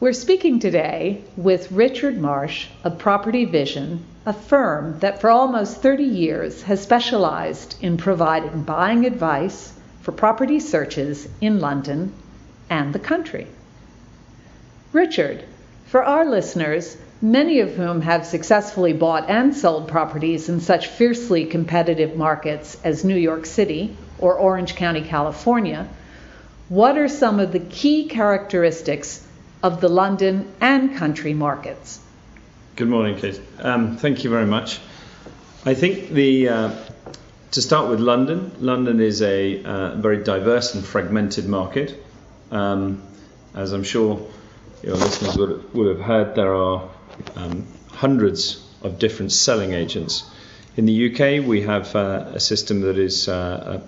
We're speaking today with Richard Marsh of Property Vision, a firm that for almost 30 years has specialized in providing buying advice for property searches in London and the country. Richard, for our listeners, many of whom have successfully bought and sold properties in such fiercely competitive markets as New York City or Orange County, California, what are some of the key characteristics of the London and country markets? Good morning, Kate. Um, thank you very much. I think the uh, to start with London. London is a uh, very diverse and fragmented market. Um, as I'm sure your listeners would, would have heard, there are um, hundreds of different selling agents. In the UK, we have uh, a system that is uh,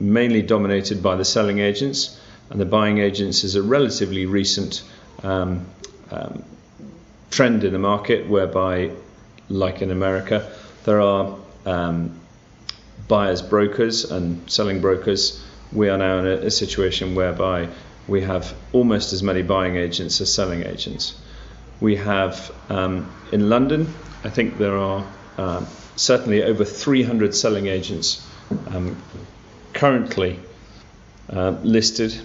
mainly dominated by the selling agents, and the buying agents is a relatively recent um, um, trend in the market whereby, like in America, there are um, buyers brokers and selling brokers. We are now in a, a, situation whereby we have almost as many buying agents as selling agents. We have um, in London, I think there are uh, certainly over 300 selling agents um, currently uh, listed,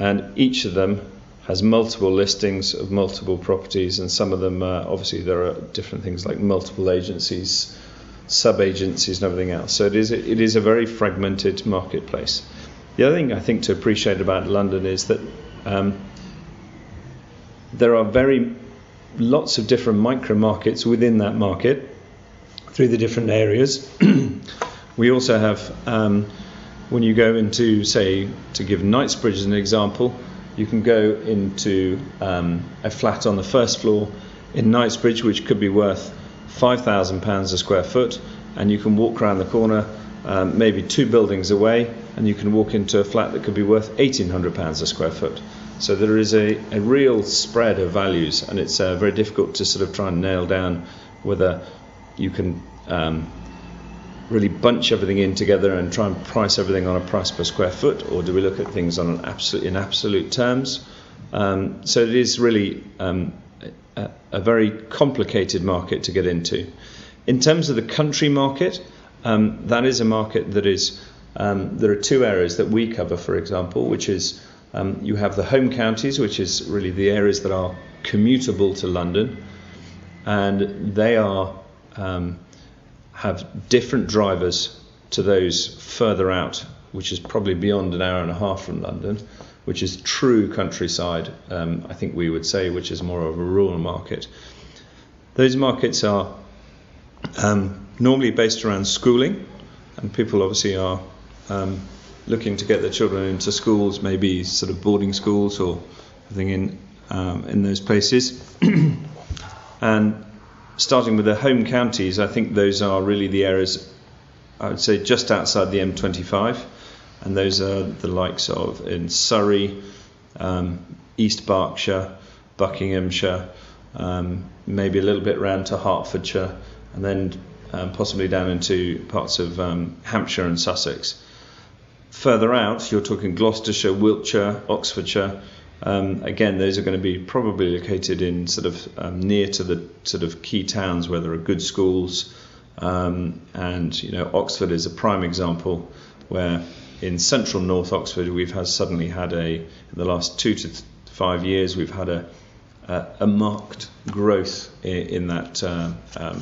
and each of them has multiple listings of multiple properties, and some of them, uh, obviously, there are different things like multiple agencies, sub agencies, and everything else. So it is, it is a very fragmented marketplace. The other thing I think to appreciate about London is that um, there are very lots of different micro markets within that market through the different areas. we also have um, when you go into, say, to give Knightsbridge as an example, you can go into um, a flat on the first floor in Knightsbridge, which could be worth £5,000 a square foot, and you can walk around the corner, um, maybe two buildings away, and you can walk into a flat that could be worth £1,800 a square foot. So there is a, a real spread of values, and it's uh, very difficult to sort of try and nail down whether you can um, really bunch everything in together and try and price everything on a price per square foot, or do we look at things on an absolute in absolute terms? Um, so it is really um, a, a, very complicated market to get into. In terms of the country market, um, that is a market that is um, there are two areas that we cover, for example, which is um, you have the home counties, which is really the areas that are commutable to London, and they are um, have different drivers to those further out, which is probably beyond an hour and a half from London, which is true countryside, um, I think we would say, which is more of a rural market. Those markets are um, normally based around schooling, and people obviously are um, looking to get their children into schools, maybe sort of boarding schools or everything in um, in those places. and starting with the home counties, I think those are really the areas I would say just outside the M25, and those are the likes of in Surrey, um, East Berkshire, Buckinghamshire, um, maybe a little bit round to Hertfordshire, and then um, possibly down into parts of um, Hampshire and Sussex. Further out, you're talking Gloucestershire, Wiltshire, Oxfordshire. Um, again, those are going to be probably located in sort of um, near to the sort of key towns where there are good schools. Um, and you know, Oxford is a prime example where in central North Oxford we've had suddenly had a in the last two to th- five years we've had a a, a marked growth in, in that uh,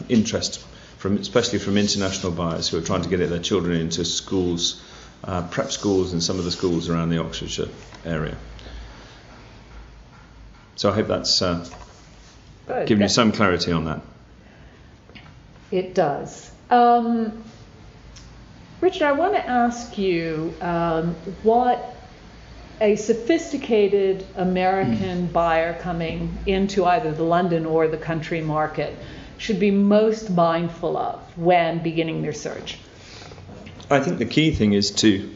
interest from especially from international buyers who are trying to get their children into schools, uh, prep schools, and some of the schools around the Oxfordshire area. So I hope that's uh, given you some clarity on that. It does. Um, Richard, I want to ask you um, what a sophisticated American mm. buyer coming into either the London or the country market should be most mindful of when beginning their search? I think the key thing is to,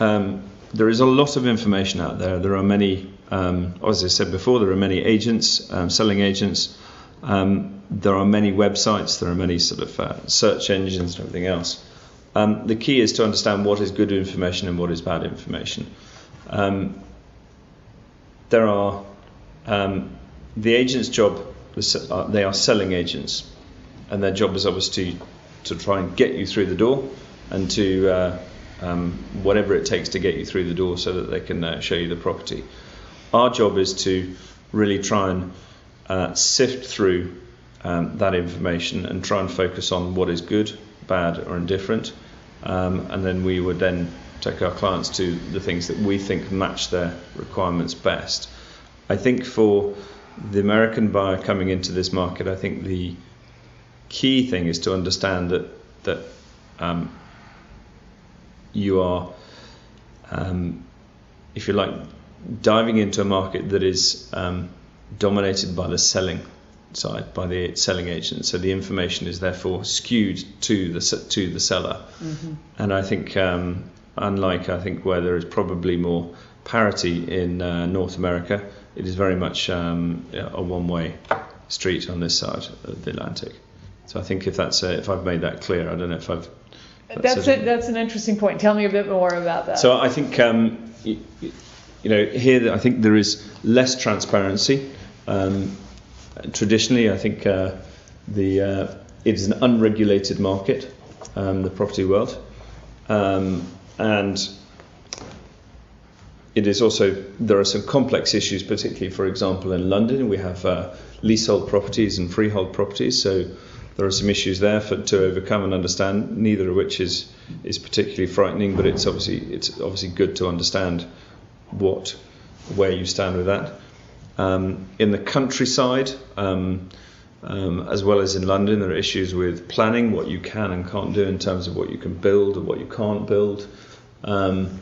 um, there is a lot of information out there. There are many um, as I said before, there are many agents, um, selling agents. Um, there are many websites. There are many sort of uh, search engines and everything else. Um, the key is to understand what is good information and what is bad information. Um, there are um, the agent's job, uh, they are selling agents, and their job is obviously to try and get you through the door and to uh, whatever it takes to get you through the door so that they can uh, show you the property. Our job is to really try and uh, sift through um, that information and try and focus on what is good, bad, or indifferent. Um, and then we would then take our clients to the things that we think match their requirements best. I think for the American buyer coming into this market, I think the key thing is to understand that that um, you are, um, if you like, diving into a market that is um, dominated by the selling side, by the selling agent. So the information is therefore skewed to the to the seller. Mm-hmm. And I think, um, unlike I think where there is probably more parity in uh, North America, it is very much um, a one-way street on this side of the Atlantic. So I think if that's uh, if I've made that clear, I don't know if I've. That's a, that's an interesting point. Tell me a bit more about that. So I think um, you, know here I think there is less transparency. Um, traditionally, I think uh, the uh, it is an unregulated market, um, the property world, um, and it is also there are some complex issues, particularly for example in London we have uh, leasehold properties and freehold properties, so there are some issues there for, to overcome and understand. Neither of which is is particularly frightening, but it's obviously it's obviously good to understand what where you stand with that. Um, in the countryside, um, um, as well as in London, there are issues with planning, what you can and can't do in terms of what you can build and what you can't build. Um,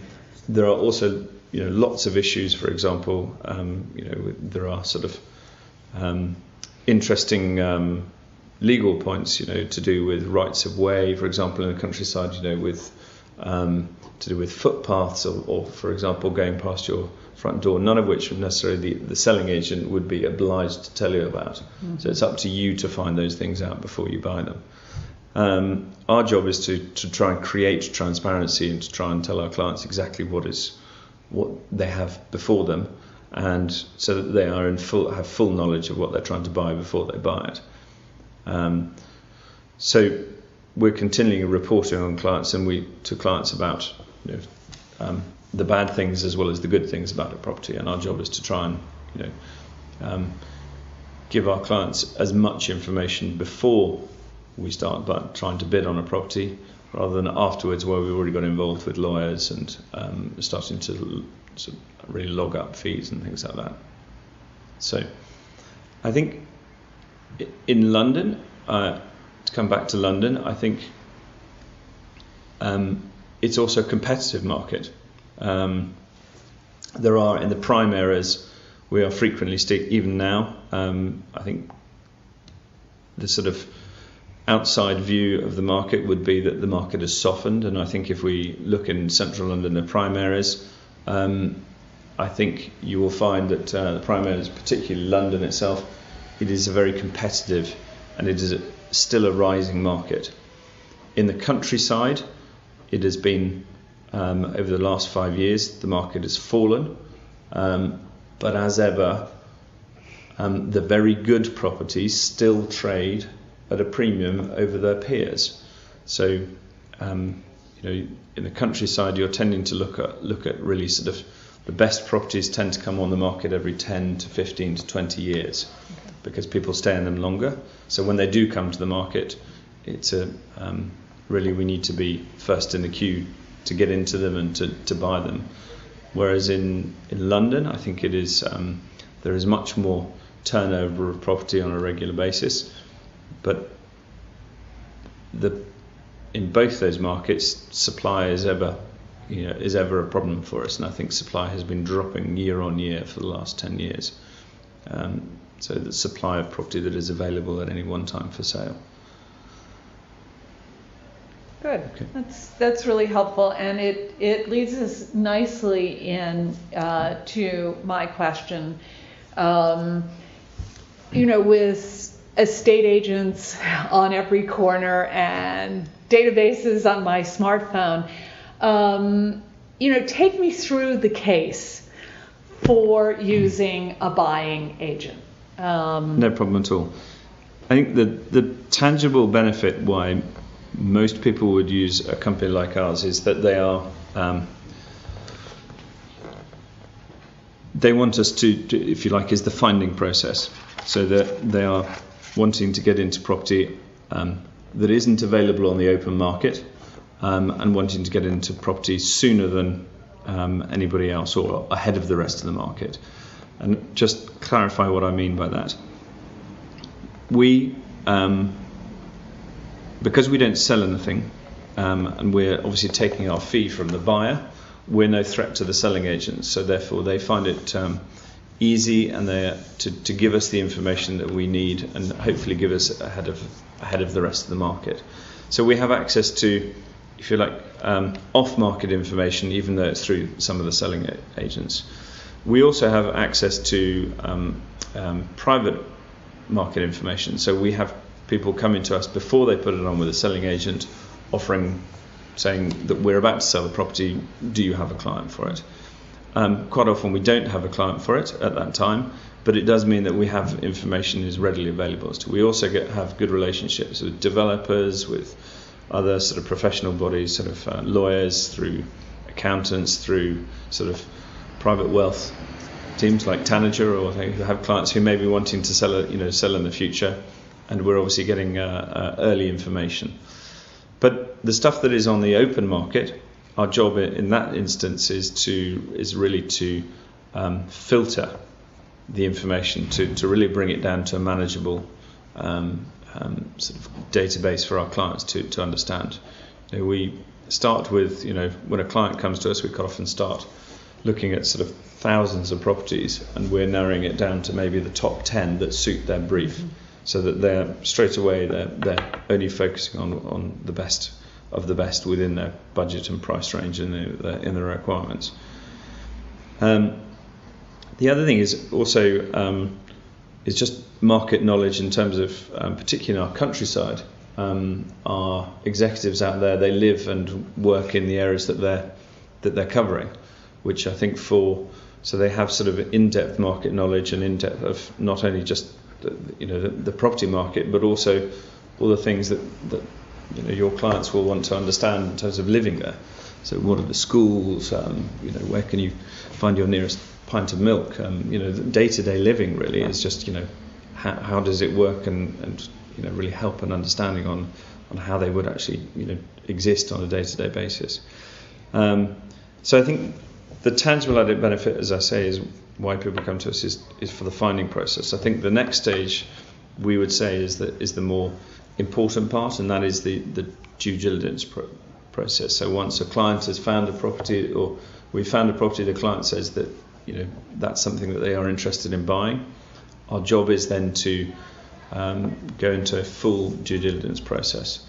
there are also you know lots of issues. For example, um, you know there are sort of um, interesting legal points, you know, to do with rights of way, for example, in the countryside, you know, with um, to do with footpaths or, or, for example, going past your front door, none of which necessarily the, the selling agent would be obliged to tell you about. Mm-hmm. So it's up to you to find those things out before you buy them. Um, our job is to, to try and create transparency and to try and tell our clients exactly what is what they have before them, and so that they are in full have full knowledge of what they're trying to buy before they buy it. Um, so we're continually reporting on clients and we to clients about you know, um, the bad things as well as the good things about a property, and our job is to try and you know um, give our clients as much information before we start but trying to bid on a property rather than afterwards where we've already got involved with lawyers and um, starting to sort of really log up fees and things like that. So I think in London, uh, to come back to London, I think um, it's also a competitive market. Um, there are in the prime areas, we are frequently, st- even now, um, I think the sort of outside view of the market would be that the market has softened. And I think if we look in central London, the prime areas, um, I think you will find that uh, the prime areas, particularly London itself, it is a very competitive and it is a, still a rising market. In the countryside, it has been um, over the last five years, the market has fallen, um, but as ever, um, the very good properties still trade at a premium over their peers. So, um, you know, in the countryside, you're tending to look at look at really sort of the best properties tend to come on the market every 10 to 15 to 20 years because people stay in them longer. So when they do come to the market, it's a, um, really we need to be first in the queue to get into them and to, to buy them. Whereas in, in London, I think it is um, there is much more turnover of property on a regular basis, but the in both those markets, supply is ever you know, is ever a problem for us, and I think supply has been dropping year on year for the last ten years. Um, so the supply of property that is available at any one time for sale. Good. Okay. That's that's really helpful, and it it leads us nicely in uh, to my question. Um, you know, with estate agents on every corner and databases on my smartphone, um, you know, take me through the case for using a buying agent. Um, No problem at all. I think the the tangible benefit why most people would use a company like ours is that they are um, they want us to, to, if you like, is the finding process. So that they are wanting to get into property um, that isn't available on the open market um, and wanting to get into property sooner than um, anybody else or ahead of the rest of the market. And just clarify what I mean by that. We, um, because we don't sell anything, um, and we're obviously taking our fee from the buyer, we're no threat to the selling agents. So therefore, they find it um, easy and they to, to give us the information that we need and hopefully give us ahead of ahead of the rest of the market. So we have access to, if you like, um, off-market information, even though it's through some of the selling agents. We also have access to um, um, private market information. So we have people coming to us before they put it on with a selling agent, offering, saying that we're about to sell the property. Do you have a client for it? Um, quite often we don't have a client for it at that time, but it does mean that we have information is readily available. We also get, have good relationships with developers, with other sort of professional bodies, sort of uh, lawyers, through accountants, through sort of private wealth teams like Tanager, or who have clients who may be wanting to sell, a, you know, sell in the future, and we're obviously getting uh, uh, early information. But the stuff that is on the open market, our job in that instance is to is really to um, filter the information to, to really bring it down to a manageable um, um, sort of database for our clients to, to understand. You know, we start with, you know, when a client comes to us, we quite often start looking at sort of thousands of properties and we're narrowing it down to maybe the top 10 that suit their brief mm-hmm. So that they're straight away they're, they're only focusing on, on the best of the best within their budget and price range and the, in their requirements. Um, the other thing is also um, is just market knowledge in terms of, um, particularly in our countryside. Um, our executives out there, they live and work in the areas that they're that they're covering, which I think for so they have sort of in-depth market knowledge and in-depth of not only just the, you know the, the property market, but also all the things that, that you know your clients will want to understand in terms of living there. So what are the schools? Um, you know where can you find your nearest pint of milk? Um, you know day-to-day living really is just you know how, how does it work and, and you know really help an understanding on on how they would actually you know exist on a day-to-day basis. Um, so I think the tangible added benefit, as I say, is why people come to us is, is for the finding process. I think the next stage we would say is that is the more important part, and that is the, the due diligence pro- process. So once a client has found a property, or we found a property, the client says that you know that's something that they are interested in buying. Our job is then to um, go into a full due diligence process.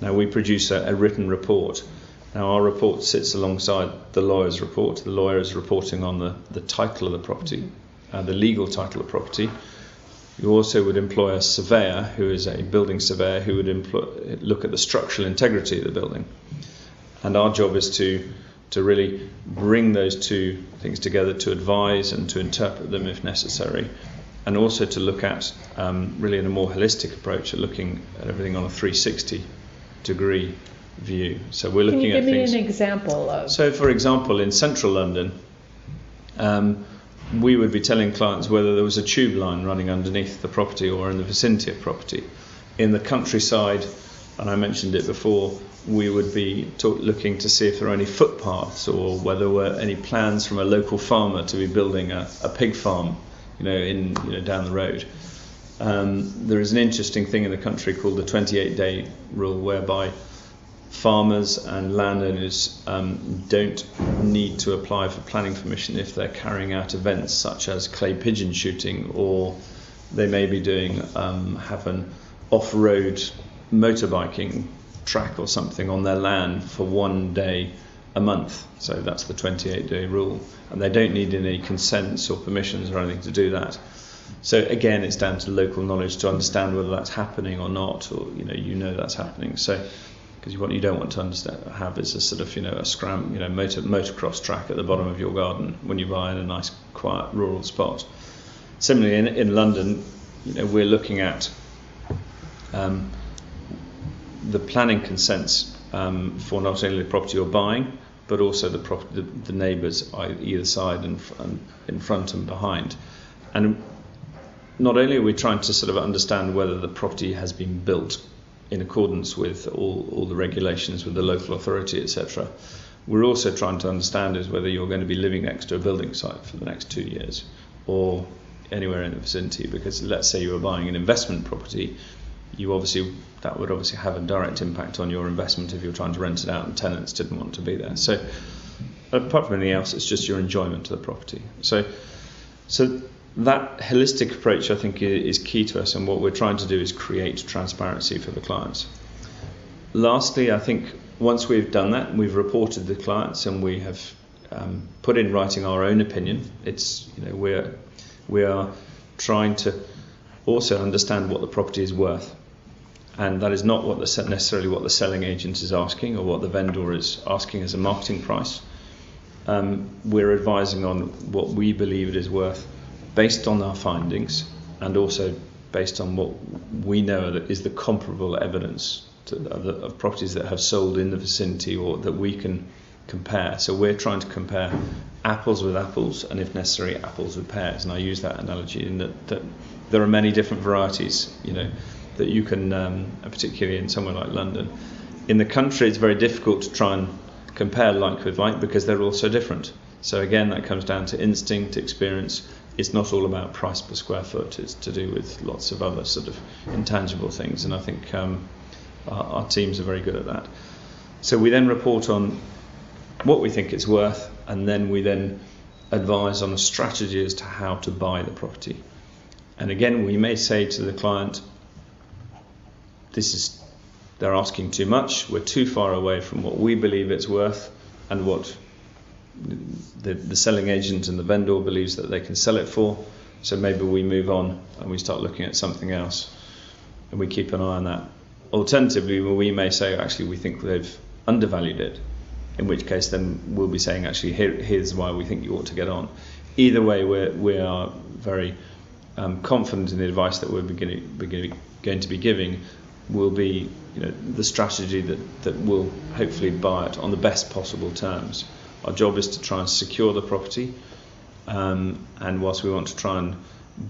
Now we produce a, a written report now, our report sits alongside the lawyer's report. The lawyer is reporting on the, the title of the property, uh, the legal title of property. You also would employ a surveyor, who is a building surveyor, who would employ, look at the structural integrity of the building. And our job is to to really bring those two things together to advise and to interpret them if necessary, and also to look at um, really in a more holistic approach at looking at everything on a 360 degree view. So we're looking at. Can you give things. me an example of? So, for example, in central London, um, we would be telling clients whether there was a tube line running underneath the property or in the vicinity of property. In the countryside, and I mentioned it before, we would be talk, looking to see if there are any footpaths or whether there were any plans from a local farmer to be building a, a pig farm, you know, in you know down the road. Um, there is an interesting thing in the country called the 28-day rule, whereby farmers and landowners um, don't need to apply for planning permission if they're carrying out events such as clay pigeon shooting or they may be doing um, have an off-road motorbiking track or something on their land for one day a month. So that's the 28 day rule. And they don't need any consents or permissions or anything to do that. So again, it's down to local knowledge to understand whether that's happening or not, or you know, you know that's happening. So because what you don't want to understand, have is a sort of you know a scram you know motor motocross track at the bottom of your garden when you buy in a nice quiet rural spot. Similarly, in, in London, you know we're looking at um, the planning consents um, for not only the property you're buying, but also the, prop- the, the neighbours either side and, and in front and behind. And not only are we trying to sort of understand whether the property has been built in accordance with all, all the regulations with the local authority, etc., we're also trying to understand is whether you're going to be living next to a building site for the next two years or anywhere in the vicinity. Because let's say you were buying an investment property, you obviously that would obviously have a direct impact on your investment if you're trying to rent it out and tenants didn't want to be there. So apart from anything else, it's just your enjoyment of the property. So so that holistic approach, I think, is key to us, and what we're trying to do is create transparency for the clients. Lastly, I think once we've done that, we've reported the clients, and we have um, put in writing our own opinion. It's you know we're we are trying to also understand what the property is worth, and that is not what the necessarily what the selling agent is asking or what the vendor is asking as a marketing price. Um, we're advising on what we believe it is worth based on our findings and also based on what we know is the comparable evidence to, of, the, of properties that have sold in the vicinity or that we can compare. So we're trying to compare apples with apples and, if necessary, apples with pears. And I use that analogy in that, that there are many different varieties, you know, that you can, um, particularly in somewhere like London. In the country, it's very difficult to try and compare like with like because they're all so different. So again, that comes down to instinct, experience, it's not all about price per square foot. It's to do with lots of other sort of intangible things, and I think um, our, our, teams are very good at that. So we then report on what we think it's worth, and then we then advise on a strategy as to how to buy the property. And again, we may say to the client, "This is they're asking too much. We're too far away from what we believe it's worth, and what the, the selling agent and the vendor believes that they can sell it for. So maybe we move on and we start looking at something else, and we keep an eye on that. Alternatively, we may say actually we think they've undervalued it, in which case then we'll be saying actually Here, here's why we think you ought to get on. Either way, we're, we are very um, confident in the advice that we're beginning, beginning, going to be giving will be you know, the strategy that, that will hopefully buy it on the best possible terms. Our job is to try and secure the property, um, and whilst we want to try and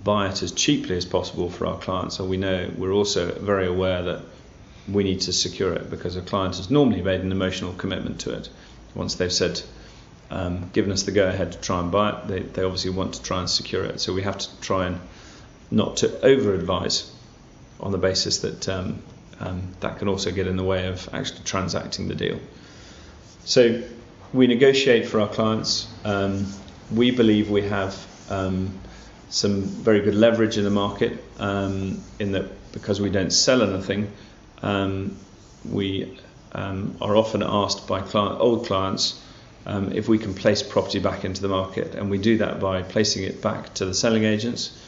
buy it as cheaply as possible for our clients, so we know we're also very aware that we need to secure it because a client has normally made an emotional commitment to it. Once they've said, um, given us the go ahead to try and buy it, they, they obviously want to try and secure it. So we have to try and not to over advise on the basis that um, um, that can also get in the way of actually transacting the deal. So we negotiate for our clients. Um, we believe we have um, some very good leverage in the market um, in that because we don't sell anything, um, we um, are often asked by client, old clients um, if we can place property back into the market, and we do that by placing it back to the selling agents.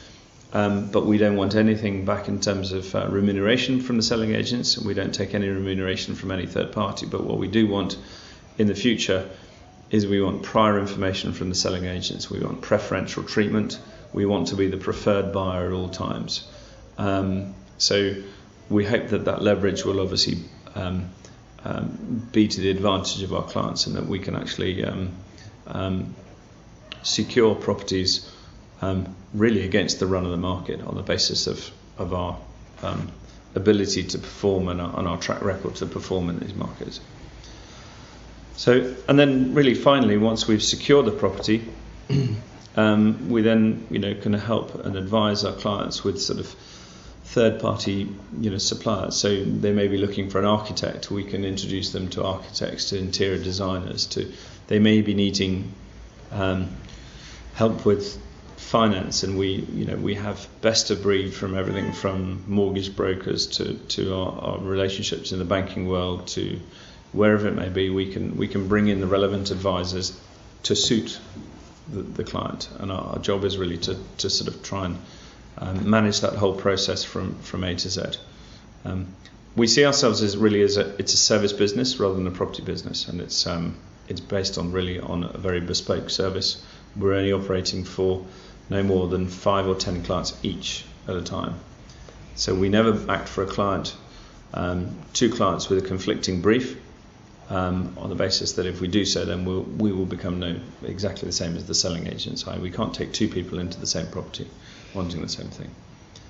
but we don't want anything back in terms of uh, remuneration from the selling agents, and we don't take any remuneration from any third party. But what we do want in the future is we want prior information from the selling agents, we want preferential treatment, we want to be the preferred buyer at all times. Um, so we hope that that leverage will obviously um, um, be to the advantage of our clients and that we can actually um, um, secure properties um, really against the run of the market on the basis of, of our ability to perform and our, and our track record to perform in these markets. So, and then really finally, once we've secured the property, um, we then you know can help and advise our clients with sort of third-party you know suppliers. So they may be looking for an architect. We can introduce them to architects, to interior designers. To they may be needing um, help with finance, and we you know we have best of breed from everything from mortgage brokers to to our, our relationships in the banking world to wherever it may be, we can we can bring in the relevant advisors to suit the, the client, and our, our, job is really to, to sort of try and um, manage that whole process from from A to Z. Um, we see ourselves as really as a it's a service business rather than a property business, and it's um, it's based on really on a very bespoke service. We're only operating for no more than five or ten clients each at a time. So we never act for a client, um, two clients with a conflicting brief, um, on the basis that if we do so, then we'll, we will become known exactly the same as the selling agent side. We can't take two people into the same property wanting the same thing.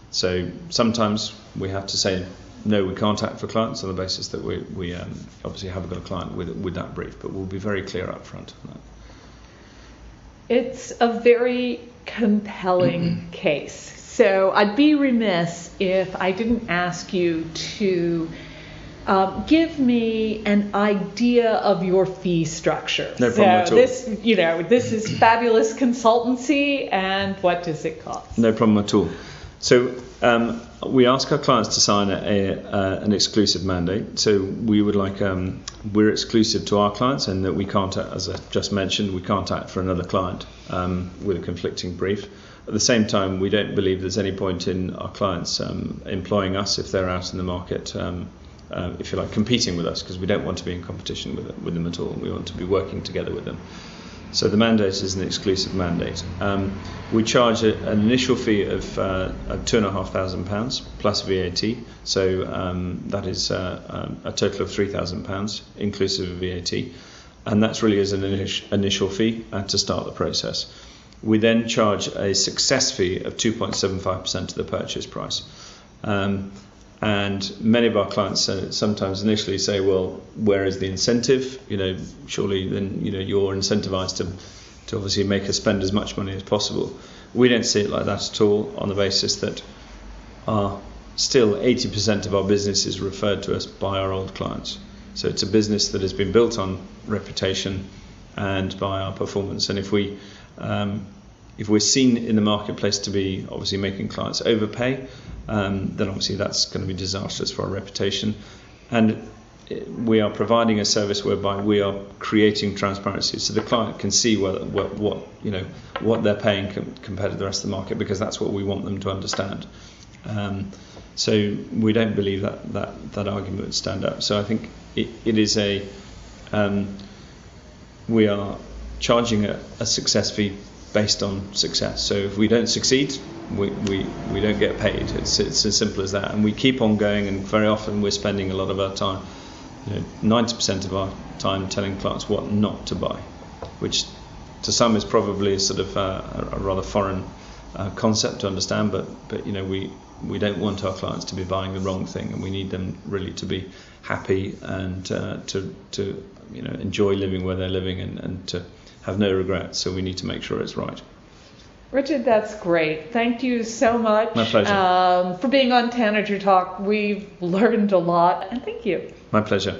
So sometimes we have to say no, we can't act for clients on the basis that we, we um, obviously haven't got a client with with that brief, but we'll be very clear up front on that. It's a very compelling case. So I'd be remiss if I didn't ask you to um, give me an idea of your fee structure. No problem at all. This, you know, this is fabulous consultancy, and what does it cost? No problem at all. So um, we ask our clients to sign a, a, uh, an exclusive mandate. So we would like um, we're exclusive to our clients, and that we can't, as I just mentioned, we can't act for another client um, with a conflicting brief. At the same time, we don't believe there's any point in our clients um, employing us if they're out in the market um, if you like, competing with us because we don't want to be in competition with, with them at all. We want to be working together with them. So the mandate is an exclusive mandate. Um, we charge a, an initial fee of, uh, of two and a half thousand pounds plus VAT. So um, that is uh, um, a total of three thousand pounds inclusive of VAT, and that's really as an initial, initial fee uh, to start the process. We then charge a success fee of 2.75% of the purchase price. Um, and many of our clients uh, sometimes initially say, well, where is the incentive? You know, surely then you know you're incentivized to, to obviously make us spend as much money as possible. We don't see it like that at all on the basis that our still 80% of our business is referred to us by our old clients. So it's a business that has been built on reputation and by our performance. And if we um, if we're seen in the marketplace to be obviously making clients overpay, um, then obviously that's going to be disastrous for our reputation. And we are providing a service whereby we are creating transparency, so the client can see what, what, what you know what they're paying com- compared to the rest of the market, because that's what we want them to understand. Um, so we don't believe that that, that argument would stand up. So I think it, it is a um, we are charging a, a success fee based on success. So if we don't succeed, we, we, we don't get paid. It's, it's as simple as that. And we keep on going, and very often we're spending a lot of our time, you know, 90% of our time telling clients what not to buy, which to some is probably sort of uh, a, a rather foreign uh, concept to understand, but, but you know, we, we don't want our clients to be buying the wrong thing, and we need them really to be happy and uh, to, to you know, enjoy living where they're living and, and to have no regrets. So we need to make sure it's right. Richard, that's great. Thank you so much. My pleasure. Um, for being on Tanager Talk. We've learned a lot, and thank you. My pleasure.